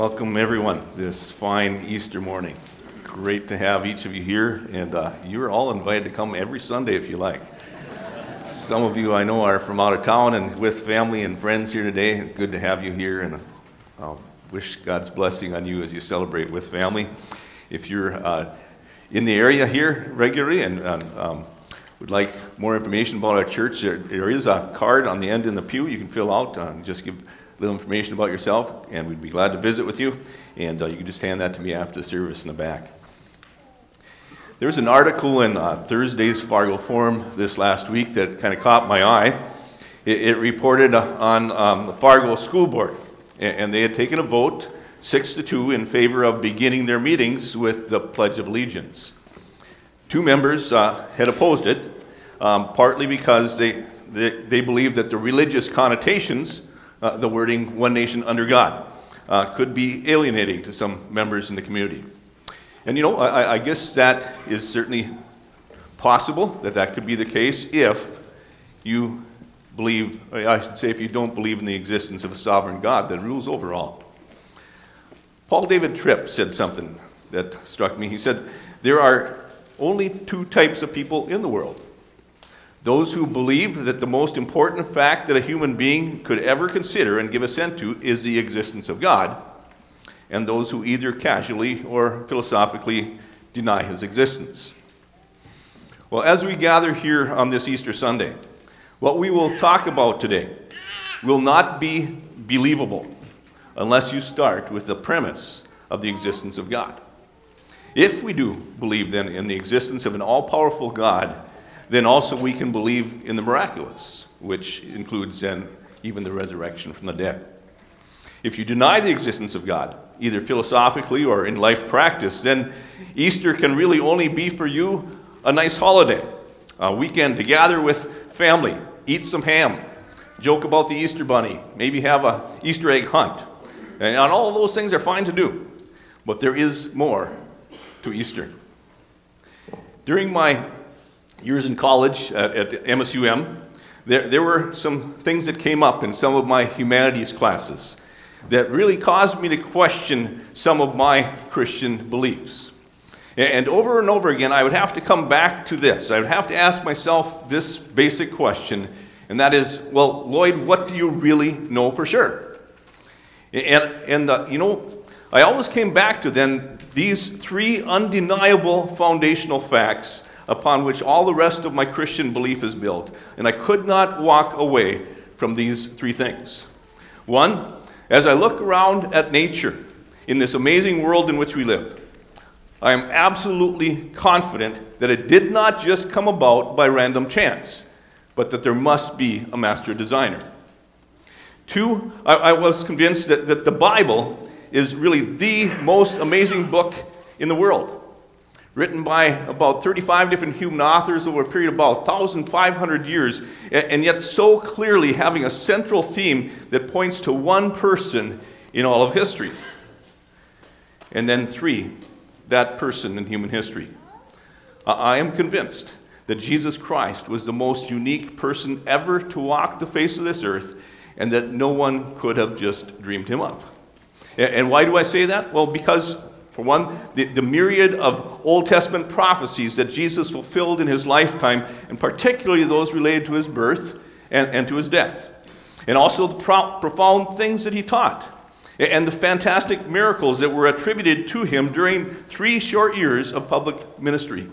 Welcome, everyone, this fine Easter morning. Great to have each of you here, and uh, you're all invited to come every Sunday if you like. Some of you I know are from out of town and with family and friends here today. Good to have you here, and I wish God's blessing on you as you celebrate with family. If you're uh, in the area here regularly and um, would like more information about our church, there, there is a card on the end in the pew you can fill out. Uh, just give little information about yourself, and we'd be glad to visit with you. And uh, you can just hand that to me after the service in the back. There's an article in uh, Thursday's Fargo Forum this last week that kind of caught my eye. It, it reported on um, the Fargo School Board, and, and they had taken a vote, six to two, in favor of beginning their meetings with the Pledge of Allegiance. Two members uh, had opposed it, um, partly because they, they, they believed that the religious connotations uh, the wording one nation under God uh, could be alienating to some members in the community. And you know, I, I, guess that is certainly possible that that could be the case if you believe, I should say, if you don't believe in the existence of a sovereign God that rules over all. Paul David Tripp said something that struck me. He said, There are only two types of people in the world those who believe that the most important fact that a human being could ever consider and give assent to is the existence of God, and those who either casually or philosophically deny his existence. Well, as we gather here on this Easter Sunday, what we will talk about today will not be believable unless you start with the premise of the existence of God. If we do believe then in the existence of an all powerful God, then also we can believe in the miraculous, which includes then even the resurrection from the dead. If you deny the existence of God, either philosophically or in life practice, then Easter can really only be for you a nice holiday, a weekend to gather with family, eat some ham, joke about the Easter bunny, maybe have a Easter egg hunt. And all those things are fine to do. But there is more to Easter. During my years in college at, at MSUM, there, there were some things that came up in some of my humanities classes that really caused me to question some of my Christian beliefs. And over and over again, I would have to come back to this. I would have to ask myself this basic question, and that is, well, Lloyd, what do you really know for sure? And, and uh, you know, I always came back to then these three undeniable foundational facts upon which all the rest of my Christian belief is built. And I could not walk away from these three things. One, as I look around at nature in this amazing world in which we live, I am absolutely confident that it did not just come about by random chance, but that there must be a master designer. Two, I, I was convinced that, that the Bible is really the most amazing book in the world written by about 35 different human authors over a period of about 1,500 years, and yet so clearly having a central theme that points to one person in all of history. And then, three, that person in human history. I am convinced that Jesus Christ was the most unique person ever to walk the face of this earth, and that no one could have just dreamed him up. And why do I say that? Well, because for one, the, the myriad of Old Testament prophecies that Jesus fulfilled in his lifetime, and particularly those related to his birth and, and to his death. And also the pro- profound things that he taught, and the fantastic miracles that were attributed to him during three short years of public ministry.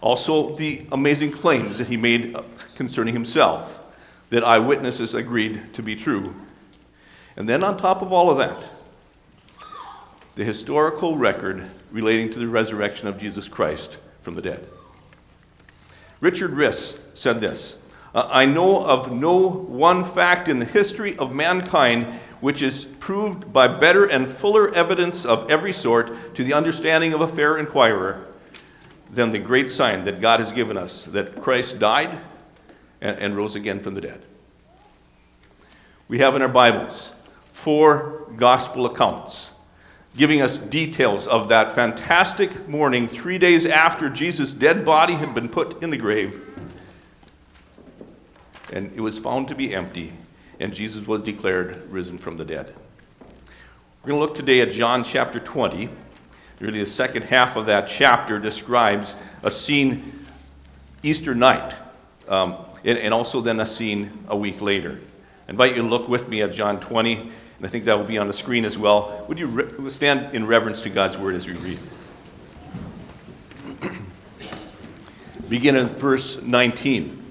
Also, the amazing claims that he made uh, concerning himself that eyewitnesses agreed to be true. And then, on top of all of that, the historical record relating to the resurrection of Jesus Christ from the dead. Richard Riss said this I know of no one fact in the history of mankind which is proved by better and fuller evidence of every sort to the understanding of a fair inquirer than the great sign that God has given us that Christ died and, and rose again from the dead. We have in our Bibles four gospel accounts giving us details of that fantastic morning, three days after Jesus' dead body had been put in the grave. And it was found to be empty, and Jesus was declared risen from the dead. We're going to look today at John chapter 20. Really, the second half of that chapter describes a scene Easter night, um, and, and also then a scene a week later. I invite you to look with me at John 20, and I think that will be on the screen as well. Would you re- stand in reverence to God's word as we read? Begin in verse 19.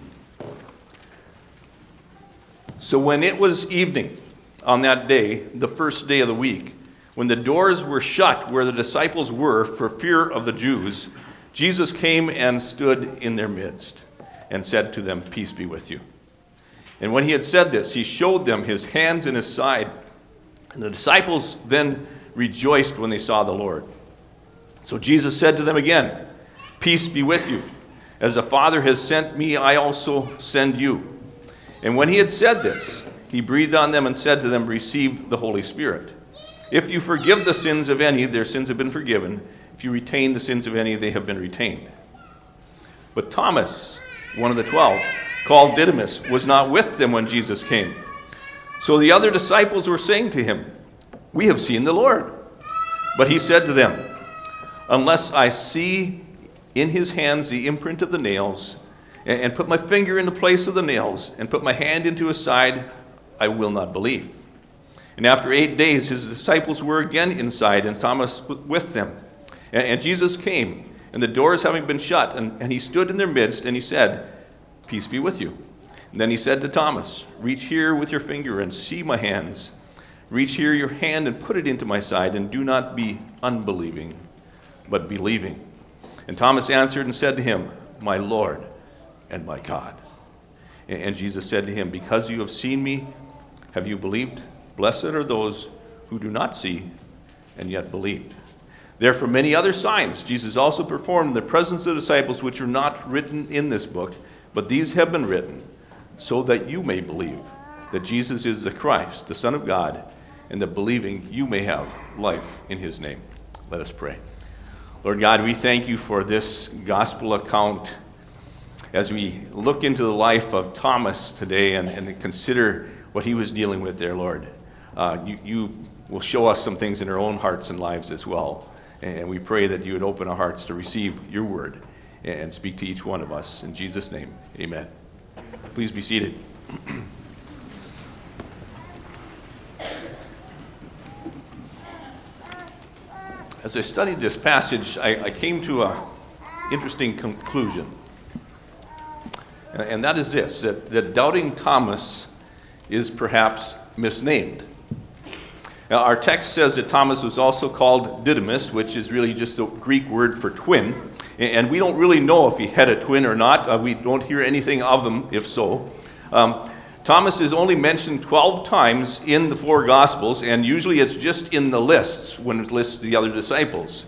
So when it was evening on that day, the first day of the week, when the doors were shut where the disciples were for fear of the Jews, Jesus came and stood in their midst and said to them, Peace be with you. And when he had said this, he showed them his hands and his side. And the disciples then rejoiced when they saw the Lord. So Jesus said to them again, Peace be with you. As the Father has sent me, I also send you. And when he had said this, he breathed on them and said to them, Receive the Holy Spirit. If you forgive the sins of any, their sins have been forgiven. If you retain the sins of any, they have been retained. But Thomas, one of the twelve, called Didymus, was not with them when Jesus came. So the other disciples were saying to him, We have seen the Lord. But he said to them, Unless I see in his hands the imprint of the nails, and put my finger in the place of the nails, and put my hand into his side, I will not believe. And after eight days, his disciples were again inside, and Thomas with them. And, Jesus came, and the doors having been shut, and, and he stood in their midst, and he said, Peace be with you. And then he said to Thomas, Reach here with your finger and see my hands. Reach here your hand and put it into my side, and do not be unbelieving, but believing. And Thomas answered and said to him, My Lord and my God. And Jesus said to him, Because you have seen me, have you believed? Blessed are those who do not see and yet believed. Therefore, many other signs Jesus also performed in the presence of the disciples, which are not written in this book, but these have been written so that you may believe that Jesus is the Christ, the Son of God, and that believing you may have life in his name. Let us pray. Lord God, we thank you for this gospel account as we look into the life of Thomas today and, and consider what he was dealing with there, Lord uh, you, you will show us some things in our own hearts and lives as well. And we pray that you would open our hearts to receive your word and speak to each one of us. In Jesus' name, amen. Please be seated. As I studied this passage, I, I came to an interesting conclusion. And that is this that, that doubting Thomas is perhaps misnamed. Now, our text says that Thomas was also called Didymus, which is really just the Greek word for twin. And we don't really know if he had a twin or not. Uh, we don't hear anything of them, if so. Um, Thomas is only mentioned 12 times in the four Gospels, and usually it's just in the lists when it lists the other disciples.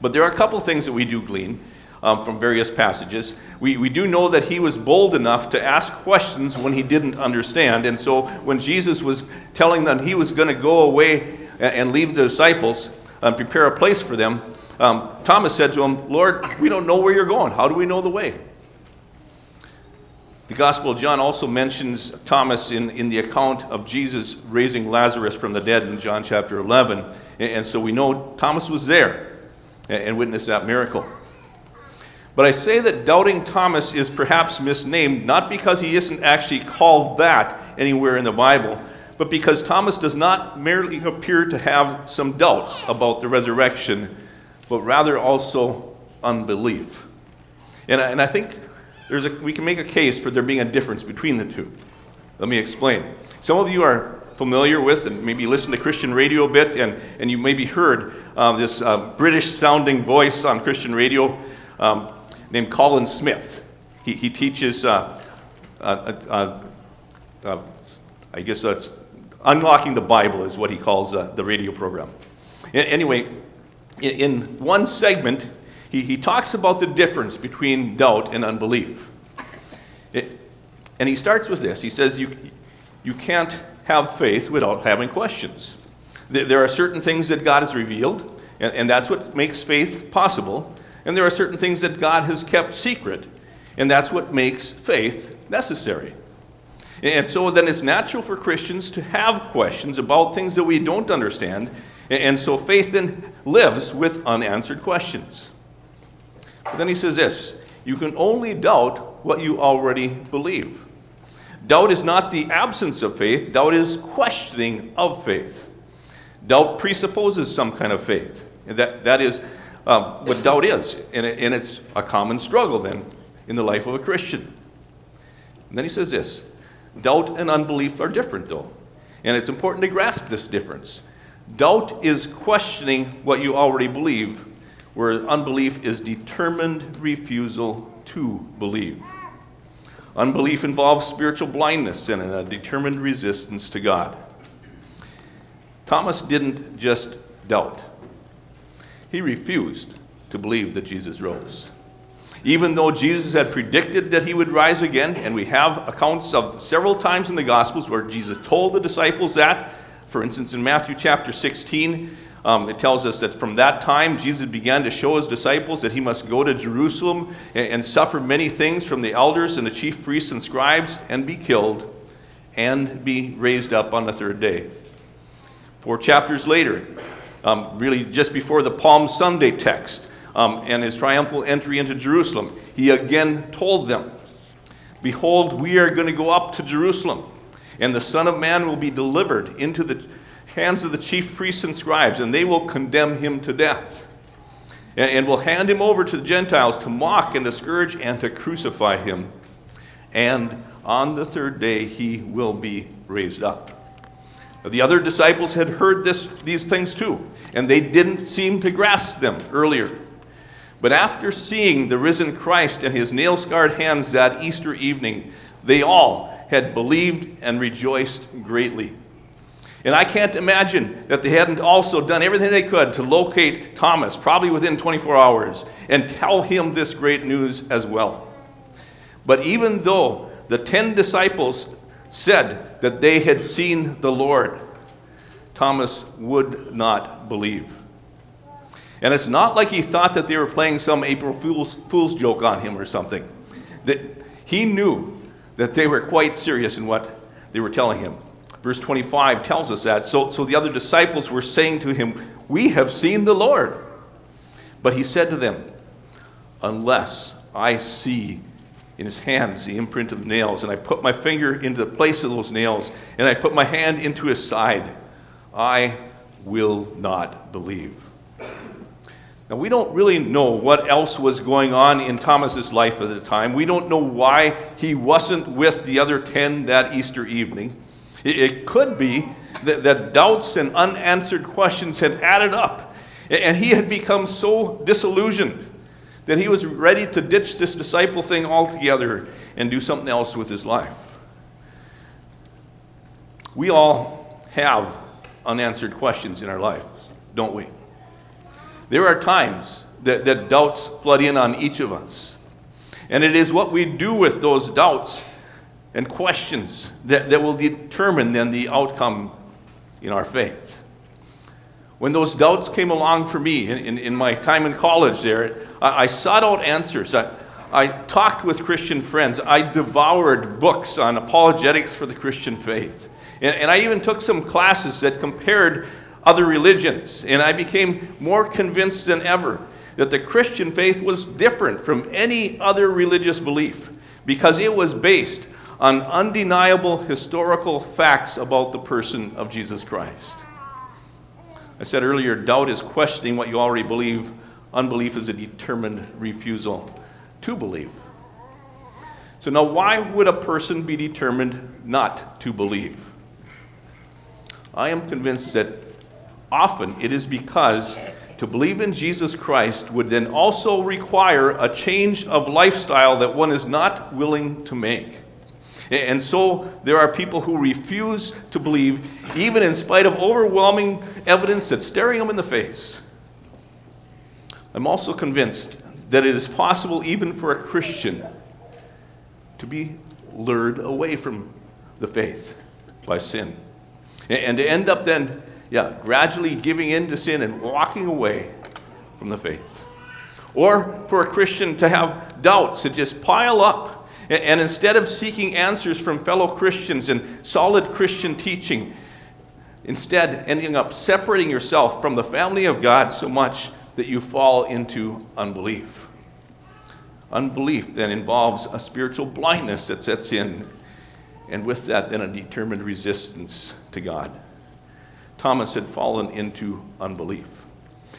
But there are a couple things that we do glean um, from various passages. We, we do know that he was bold enough to ask questions when he didn't understand. And so when Jesus was telling them he was going to go away and, and, leave the disciples and prepare a place for them, um, Thomas said to him, Lord, we don't know where you're going. How do we know the way? The Gospel of John also mentions Thomas in, in the account of Jesus raising Lazarus from the dead in John chapter 11. And, and so we know Thomas was there and, and witnessed that miracle. But I say that doubting Thomas is perhaps misnamed not because he isn't actually called that anywhere in the Bible, but because Thomas does not merely appear to have some doubts about the resurrection, but rather also unbelief. And I, and I think there's a, we can make a case for there being a difference between the two. Let me explain. Some of you are familiar with and maybe listen to Christian radio a bit, and, and you maybe heard um, this uh, British sounding voice on Christian radio. Um, named Colin Smith. He, he teaches uh, uh, uh, uh, I guess that's Unlocking the Bible, is what he calls the radio program. Anyway, in one segment, he, he talks about the difference between doubt and unbelief. It, and he starts with this he says, you, you can't have faith without having questions. There are certain things that God has revealed, and, and that's what makes faith possible. And there are certain things that God has kept secret, and that's what makes faith necessary. And so then it's natural for Christians to have questions about things that we don't understand. And so faith then lives with unanswered questions. But then he says this you can only doubt what you already believe. Doubt is not the absence of faith, doubt is questioning of faith. Doubt presupposes some kind of faith. That, that is um, what doubt is. And, it, and it's a common struggle then in the life of a Christian. And then he says this doubt and unbelief are different, though. And it's important to grasp this difference. Doubt is questioning what you already believe, where unbelief is determined refusal to believe. Unbelief involves spiritual blindness and a determined resistance to God. Thomas didn't just doubt, he refused to believe that Jesus rose. Even though Jesus had predicted that he would rise again, and we have accounts of several times in the Gospels where Jesus told the disciples that, for instance, in Matthew chapter 16, um, it tells us that from that time, Jesus began to show his disciples that he must go to Jerusalem and, and suffer many things from the elders and the chief priests and scribes and be killed and be raised up on the third day. Four chapters later, um, really just before the Palm Sunday text um, and his triumphal entry into Jerusalem, he again told them, Behold, we are going to go up to Jerusalem, and the Son of Man will be delivered into the hands of the chief priests and scribes, and they will condemn him to death. And, and will hand him over to the Gentiles to mock and to scourge and to crucify him. And on the third day he will be raised up. The other disciples had heard this, these things too, and they didn't seem to grasp them earlier. But after seeing the risen Christ and his nail scarred hands that Easter evening, they all had believed and rejoiced greatly. And I can't imagine that they hadn't also done everything they could to locate Thomas, probably within 24 hours, and tell him this great news as well. But even though the 10 disciples said that they had seen the Lord, Thomas would not believe. And it's not like he thought that they were playing some April Fool's, Fool's joke on him or something. That he knew that they were quite serious in what they were telling him. Verse 25 tells us that. So, so the other disciples were saying to him, We have seen the Lord. But he said to them, Unless I see in his hands the imprint of the nails, and I put my finger into the place of those nails, and I put my hand into his side, I will not believe. Now, we don't really know what else was going on in Thomas's life at the time. We don't know why he wasn't with the other 10 that Easter evening. It could be that, that doubts and unanswered questions had added up, and he had become so disillusioned that he was ready to ditch this disciple thing altogether and do something else with his life. We all have unanswered questions in our lives, don't we? There are times that, that doubts flood in on each of us. And it is what we do with those doubts and questions that, that will determine then the outcome in our faith. When those doubts came along for me in, in, in my time in college there, I, I sought out answers. I, I talked with Christian friends. I devoured books on apologetics for the Christian faith. And, and I even took some classes that compared other religions. And I became more convinced than ever that the Christian faith was different from any other religious belief because it was based on undeniable historical facts about the person of Jesus Christ. I said earlier, doubt is questioning what you already believe, unbelief is a determined refusal to believe. So, now why would a person be determined not to believe? I am convinced that Often it is because to believe in Jesus Christ would then also require a change of lifestyle that one is not willing to make. And so there are people who refuse to believe, even in spite of overwhelming evidence that's staring them in the face. I'm also convinced that it is possible, even for a Christian, to be lured away from the faith by sin. And to end up then, yeah, gradually giving in to sin and walking away from the faith. Or for a Christian to have doubts that just pile up and instead of seeking answers from fellow Christians and solid Christian teaching, instead ending up separating yourself from the family of God so much that you fall into unbelief. Unbelief then involves a spiritual blindness that sets in, and with that, then a determined resistance to God. Thomas had fallen into unbelief.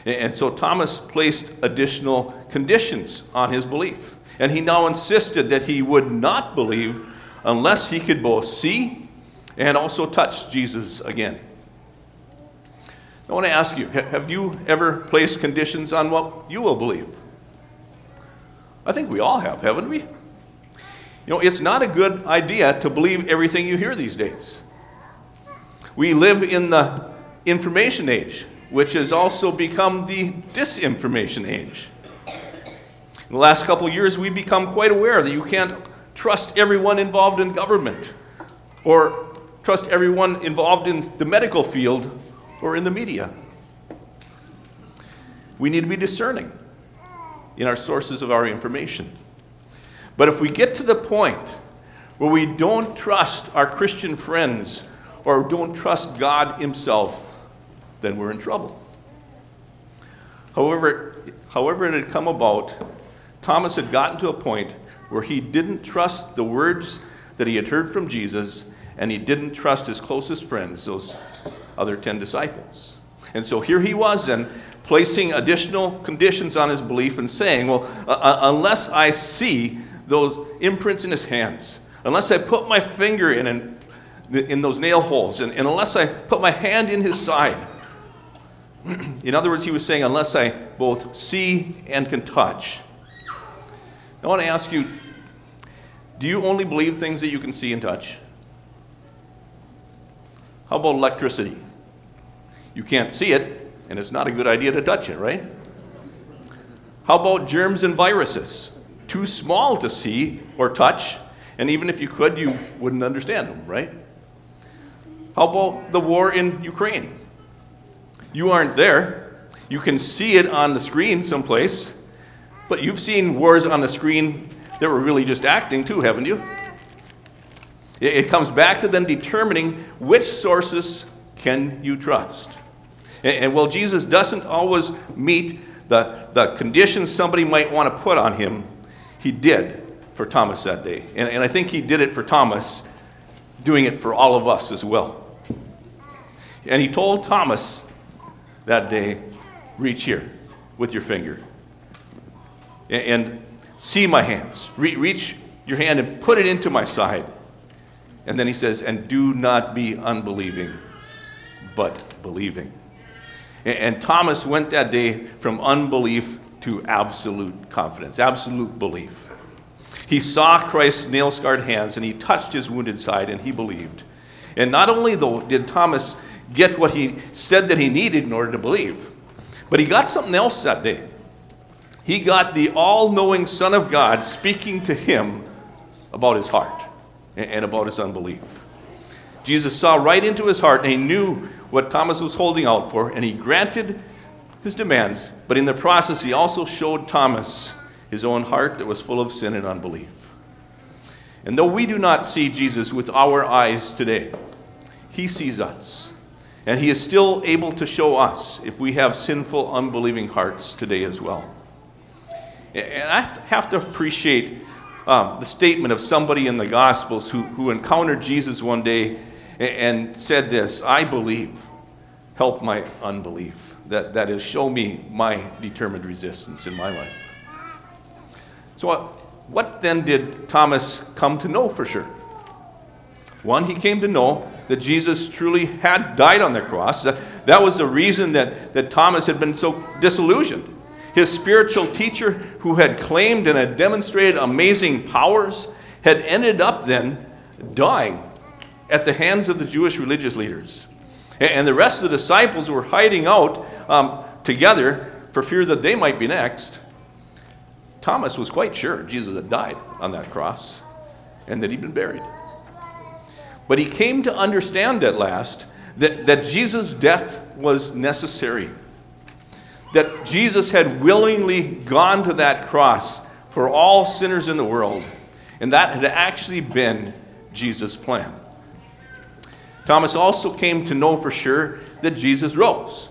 And so Thomas placed additional conditions on his belief. And he now insisted that he would not believe unless he could both see and also touch Jesus again. I want to ask you have you ever placed conditions on what you will believe? I think we all have, haven't we? You know, it's not a good idea to believe everything you hear these days. We live in the information age, which has also become the disinformation age. In the last couple of years, we've become quite aware that you can't trust everyone involved in government or trust everyone involved in the medical field or in the media. We need to be discerning in our sources of our information. But if we get to the point where we don't trust our Christian friends or don't trust God Himself, then we're in trouble. However, however it had come about, Thomas had gotten to a point where he didn't trust the words that he had heard from Jesus, and he didn't trust his closest friends, those other 10 disciples. And so here he was then, placing additional conditions on his belief and saying, Well, uh, uh unless I see those imprints in his hands, unless I put my finger in, in, in those nail holes, and, and unless I put my hand in his side, in other words, he was saying, unless I both see and can touch, I want to ask you do you only believe things that you can see and touch? How about electricity? You can't see it, and it's not a good idea to touch it, right? How about germs and viruses? Too small to see or touch, and even if you could, you wouldn't understand them, right? How about the war in Ukraine? You aren't there. You can see it on the screen someplace, but you've seen wars on the screen that were really just acting too, haven't you? It comes back to then determining which sources can you trust. And, while Jesus doesn't always meet the, the conditions somebody might want to put on him, he did for Thomas that day. And, and I think he did it for Thomas, doing it for all of us as well. And he told Thomas that day, reach here with your finger and see my hands. Re- reach your hand and put it into my side. And then he says, and do not be unbelieving, but believing. And, and Thomas went that day from unbelief to absolute confidence, absolute belief. He saw Christ's nail scarred hands and he touched his wounded side and he believed. And not only, though, did Thomas get what he said that he needed in order to believe, but he got something else that day he got the all knowing Son of God speaking to him about his heart and about his unbelief. Jesus saw right into his heart and he knew what Thomas was holding out for, and he granted his demands, but in the process, he also showed Thomas his own heart that was full of sin and unbelief. And though we do not see Jesus with our eyes today, he sees us. And he is still able to show us if we have sinful, unbelieving hearts today as well. And I have to appreciate um, the statement of somebody in the Gospels who, who encountered Jesus one day and said this I believe, help my unbelief. That, that is, show me my determined resistance in my life. So, what, what then did Thomas come to know for sure? One, he came to know that Jesus truly had died on the cross. That was the reason that, that Thomas had been so disillusioned. His spiritual teacher, who had claimed and had demonstrated amazing powers, had ended up then dying at the hands of the Jewish religious leaders. And the rest of the disciples were hiding out um, together for fear that they might be next. Thomas was quite sure Jesus had died on that cross and that he'd been buried. But he came to understand at last that, that Jesus' death was necessary, that Jesus had willingly gone to that cross for all sinners in the world, and that had actually been Jesus' plan. Thomas also came to know for sure that Jesus rose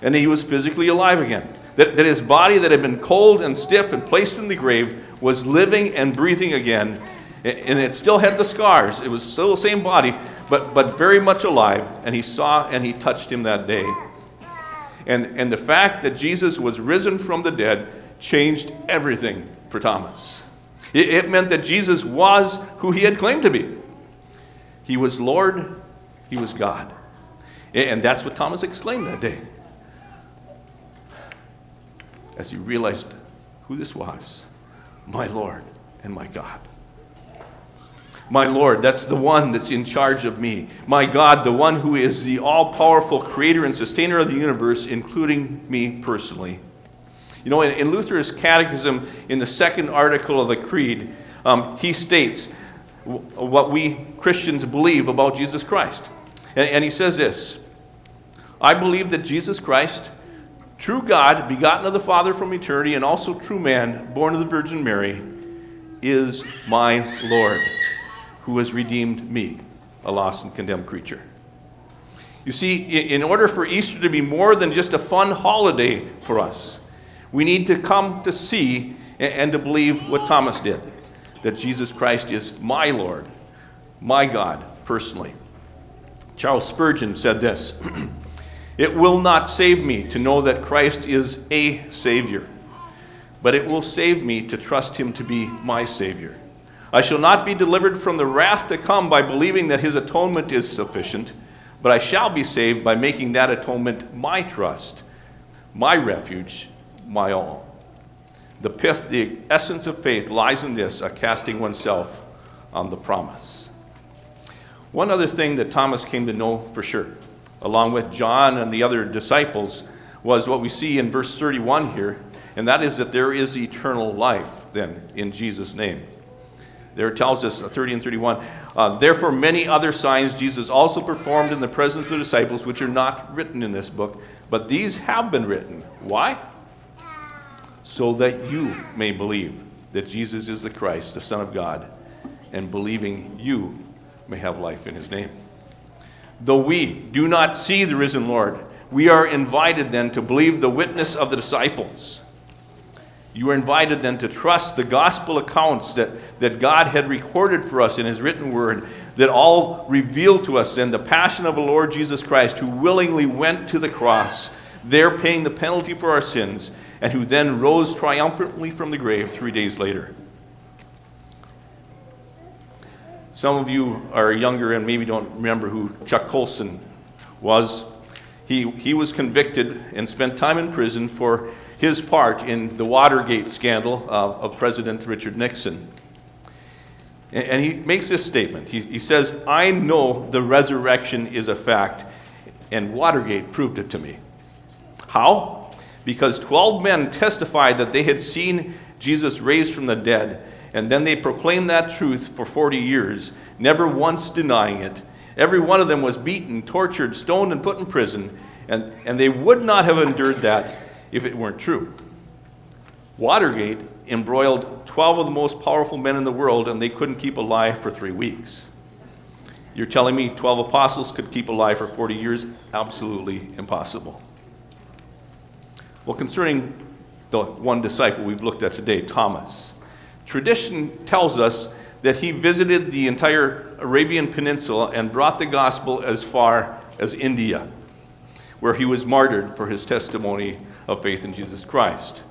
and he was physically alive again. That, that his body that had been cold and stiff and placed in the grave was living and breathing again. And it still had the scars. It was still the same body, but, but very much alive. And he saw and he touched him that day. And, and the fact that Jesus was risen from the dead changed everything for Thomas. It, it meant that Jesus was who he had claimed to be. He was Lord, he was God. And that's what Thomas exclaimed that day as he realized who this was my Lord and my God. My Lord, that's the one that's in charge of me. My God, the one who is the all powerful creator and sustainer of the universe, including me personally. You know, in, in Luther's Catechism, in the second article of the Creed, um, he states w- what we Christians believe about Jesus Christ. And, and he says this I believe that Jesus Christ true God, begotten of the Father from eternity, and also true man, born of the Virgin Mary, is my Lord, who has redeemed me, a lost and condemned creature. You see, in order for Easter to be more than just a fun holiday for us, we need to come to see and to believe what Thomas did that Jesus Christ is my Lord, my God, personally. Charles Spurgeon said this It will not save me to know that Christ is a Savior, but it will save me to trust Him to be my Savior. I shall not be delivered from the wrath to come by believing that His atonement is sufficient, but I shall be saved by making that atonement my trust, my refuge, my all. The pith, the essence of faith, lies in this a casting oneself on the promise. One other thing that Thomas came to know for sure along with John and the other disciples, was what we see in verse 31 here, and that is that there is eternal life then in Jesus' name. There it tells us, uh, 30 and 31, uh, therefore many other signs Jesus also performed in the presence of the disciples, which are not written in this book, but these have been written. Why? So that you may believe that Jesus is the Christ, the Son of God, and believing you may have life in his name. Though we do not see the risen Lord, we are invited then to believe the witness of the disciples. You were invited then to trust the gospel accounts that, that God had recorded for us in His written word, that all reveal to us then the passion of the Lord Jesus Christ, who willingly went to the cross, there paying the penalty for our sins, and who then rose triumphantly from the grave three days later. Some of you are younger and maybe don't remember who Chuck Colson was. He, he was convicted and spent time in prison for his part in the Watergate scandal of, of President Richard Nixon. And, and, he makes this statement. He, he says, I know the resurrection is a fact, and Watergate proved it to me. How? Because 12 men testified that they had seen Jesus raised from the dead and then they proclaimed that truth for 40 years, never once denying it. Every one of them was beaten, tortured, stoned, and put in prison, and, and they would not have endured that if it weren't true. Watergate embroiled 12 of the most powerful men in the world, and they couldn't keep alive for three weeks. You're telling me 12 apostles could keep alive for 40 years? Absolutely impossible. Well, concerning the one disciple we've looked at today, Thomas. Tradition tells us that he visited the entire Arabian Peninsula and brought the gospel as far as India, where he was martyred for his testimony of faith in Jesus Christ.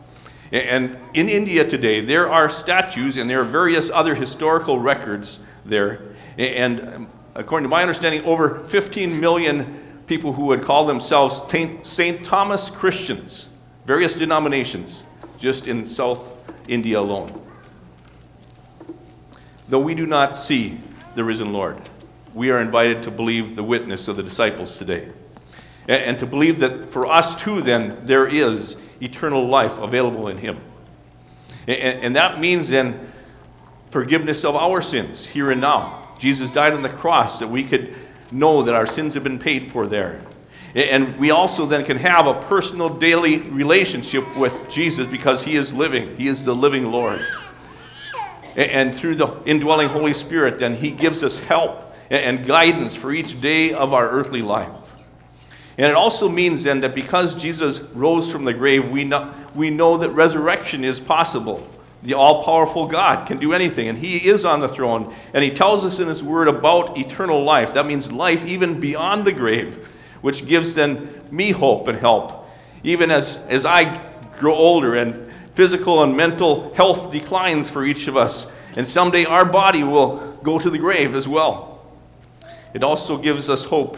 And in India today, there are statues and there are various other historical records there. And um, according to my understanding, over 15 million people who would call themselves St. Thomas Christians, various denominations, just in South India alone though we do not see the risen Lord. We are invited to believe the witness of the disciples today. And, and to believe that for us too, then, there is eternal life available in Him. And, and that means then forgiveness of our sins here and now. Jesus died on the cross that we could know that our sins have been paid for there. And we also then can have a personal daily relationship with Jesus because He is living. He is the living Lord. And through the indwelling Holy Spirit, then He gives us help and guidance for each day of our earthly life. And it also means then that because Jesus rose from the grave, we know, we know that resurrection is possible. The all powerful God can do anything, and He is on the throne. And He tells us in His Word about eternal life. That means life even beyond the grave, which gives then me hope and help. Even as, as I grow older and physical and mental health declines for each of us, and someday our body will go to the grave as well. It also gives us hope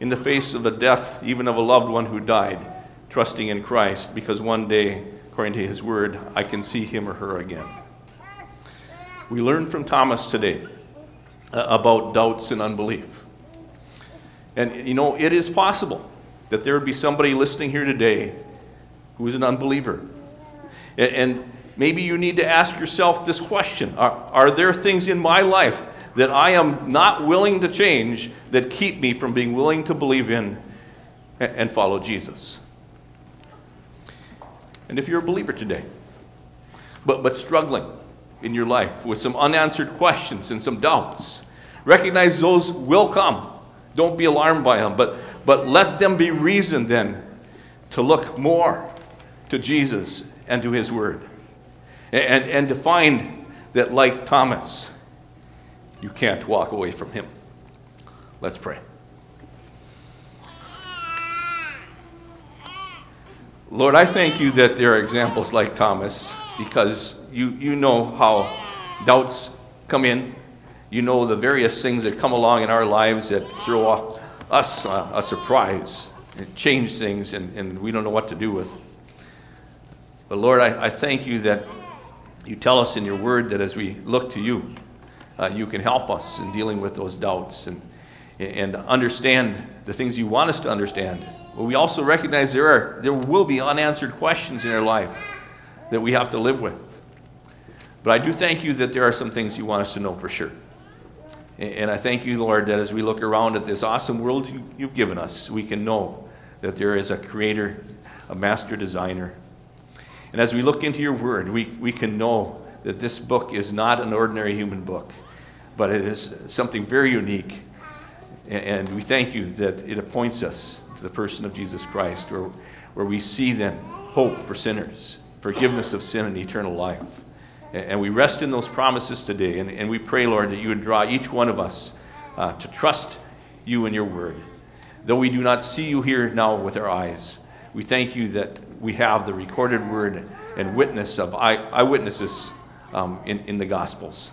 in the face of the death, even of a loved one who died, trusting in Christ, because one day, according to his word, I can see him or her again. We learned from Thomas today uh, about doubts and unbelief. And you know, it is possible that there would be somebody listening here today who is an unbeliever. And maybe you need to ask yourself this question Are, are there things in my life that I am not willing to change that keep me from being willing to believe in and follow Jesus. And if you're a believer today, but, but struggling in your life with some unanswered questions and some doubts, recognize those will come. Don't be alarmed by them, but, but let them be reason then to look more to Jesus and to His Word. And, and to find that, like Thomas, you can't walk away from Him. Let's pray. Lord, I thank you that there are examples like Thomas because you, you know how doubts come in. You know the various things that come along in our lives that throw us a, surprise and change things, and, and we don't know what to do with. But Lord, I, I thank you that you tell us in your word that as we look to you, uh, you can help us in dealing with those doubts and, and understand the things you want us to understand. But we also recognize there, are, there will be unanswered questions in our life that we have to live with. But I do thank you that there are some things you want us to know for sure. And I thank you, Lord, that as we look around at this awesome world you've given us, we can know that there is a creator, a master designer. And as we look into your word, we, we can know that this book is not an ordinary human book but it is something very unique. And we thank you that it appoints us to the person of Jesus Christ, where, where we see then hope for sinners, forgiveness of sin, and eternal life. And we rest in those promises today. And, and we pray, Lord, that you would draw each one of us uh, to trust you and your word. Though we do not see you here now with our eyes, we thank you that we have the recorded word and witness of eye, eyewitnesses um, in, in the Gospels.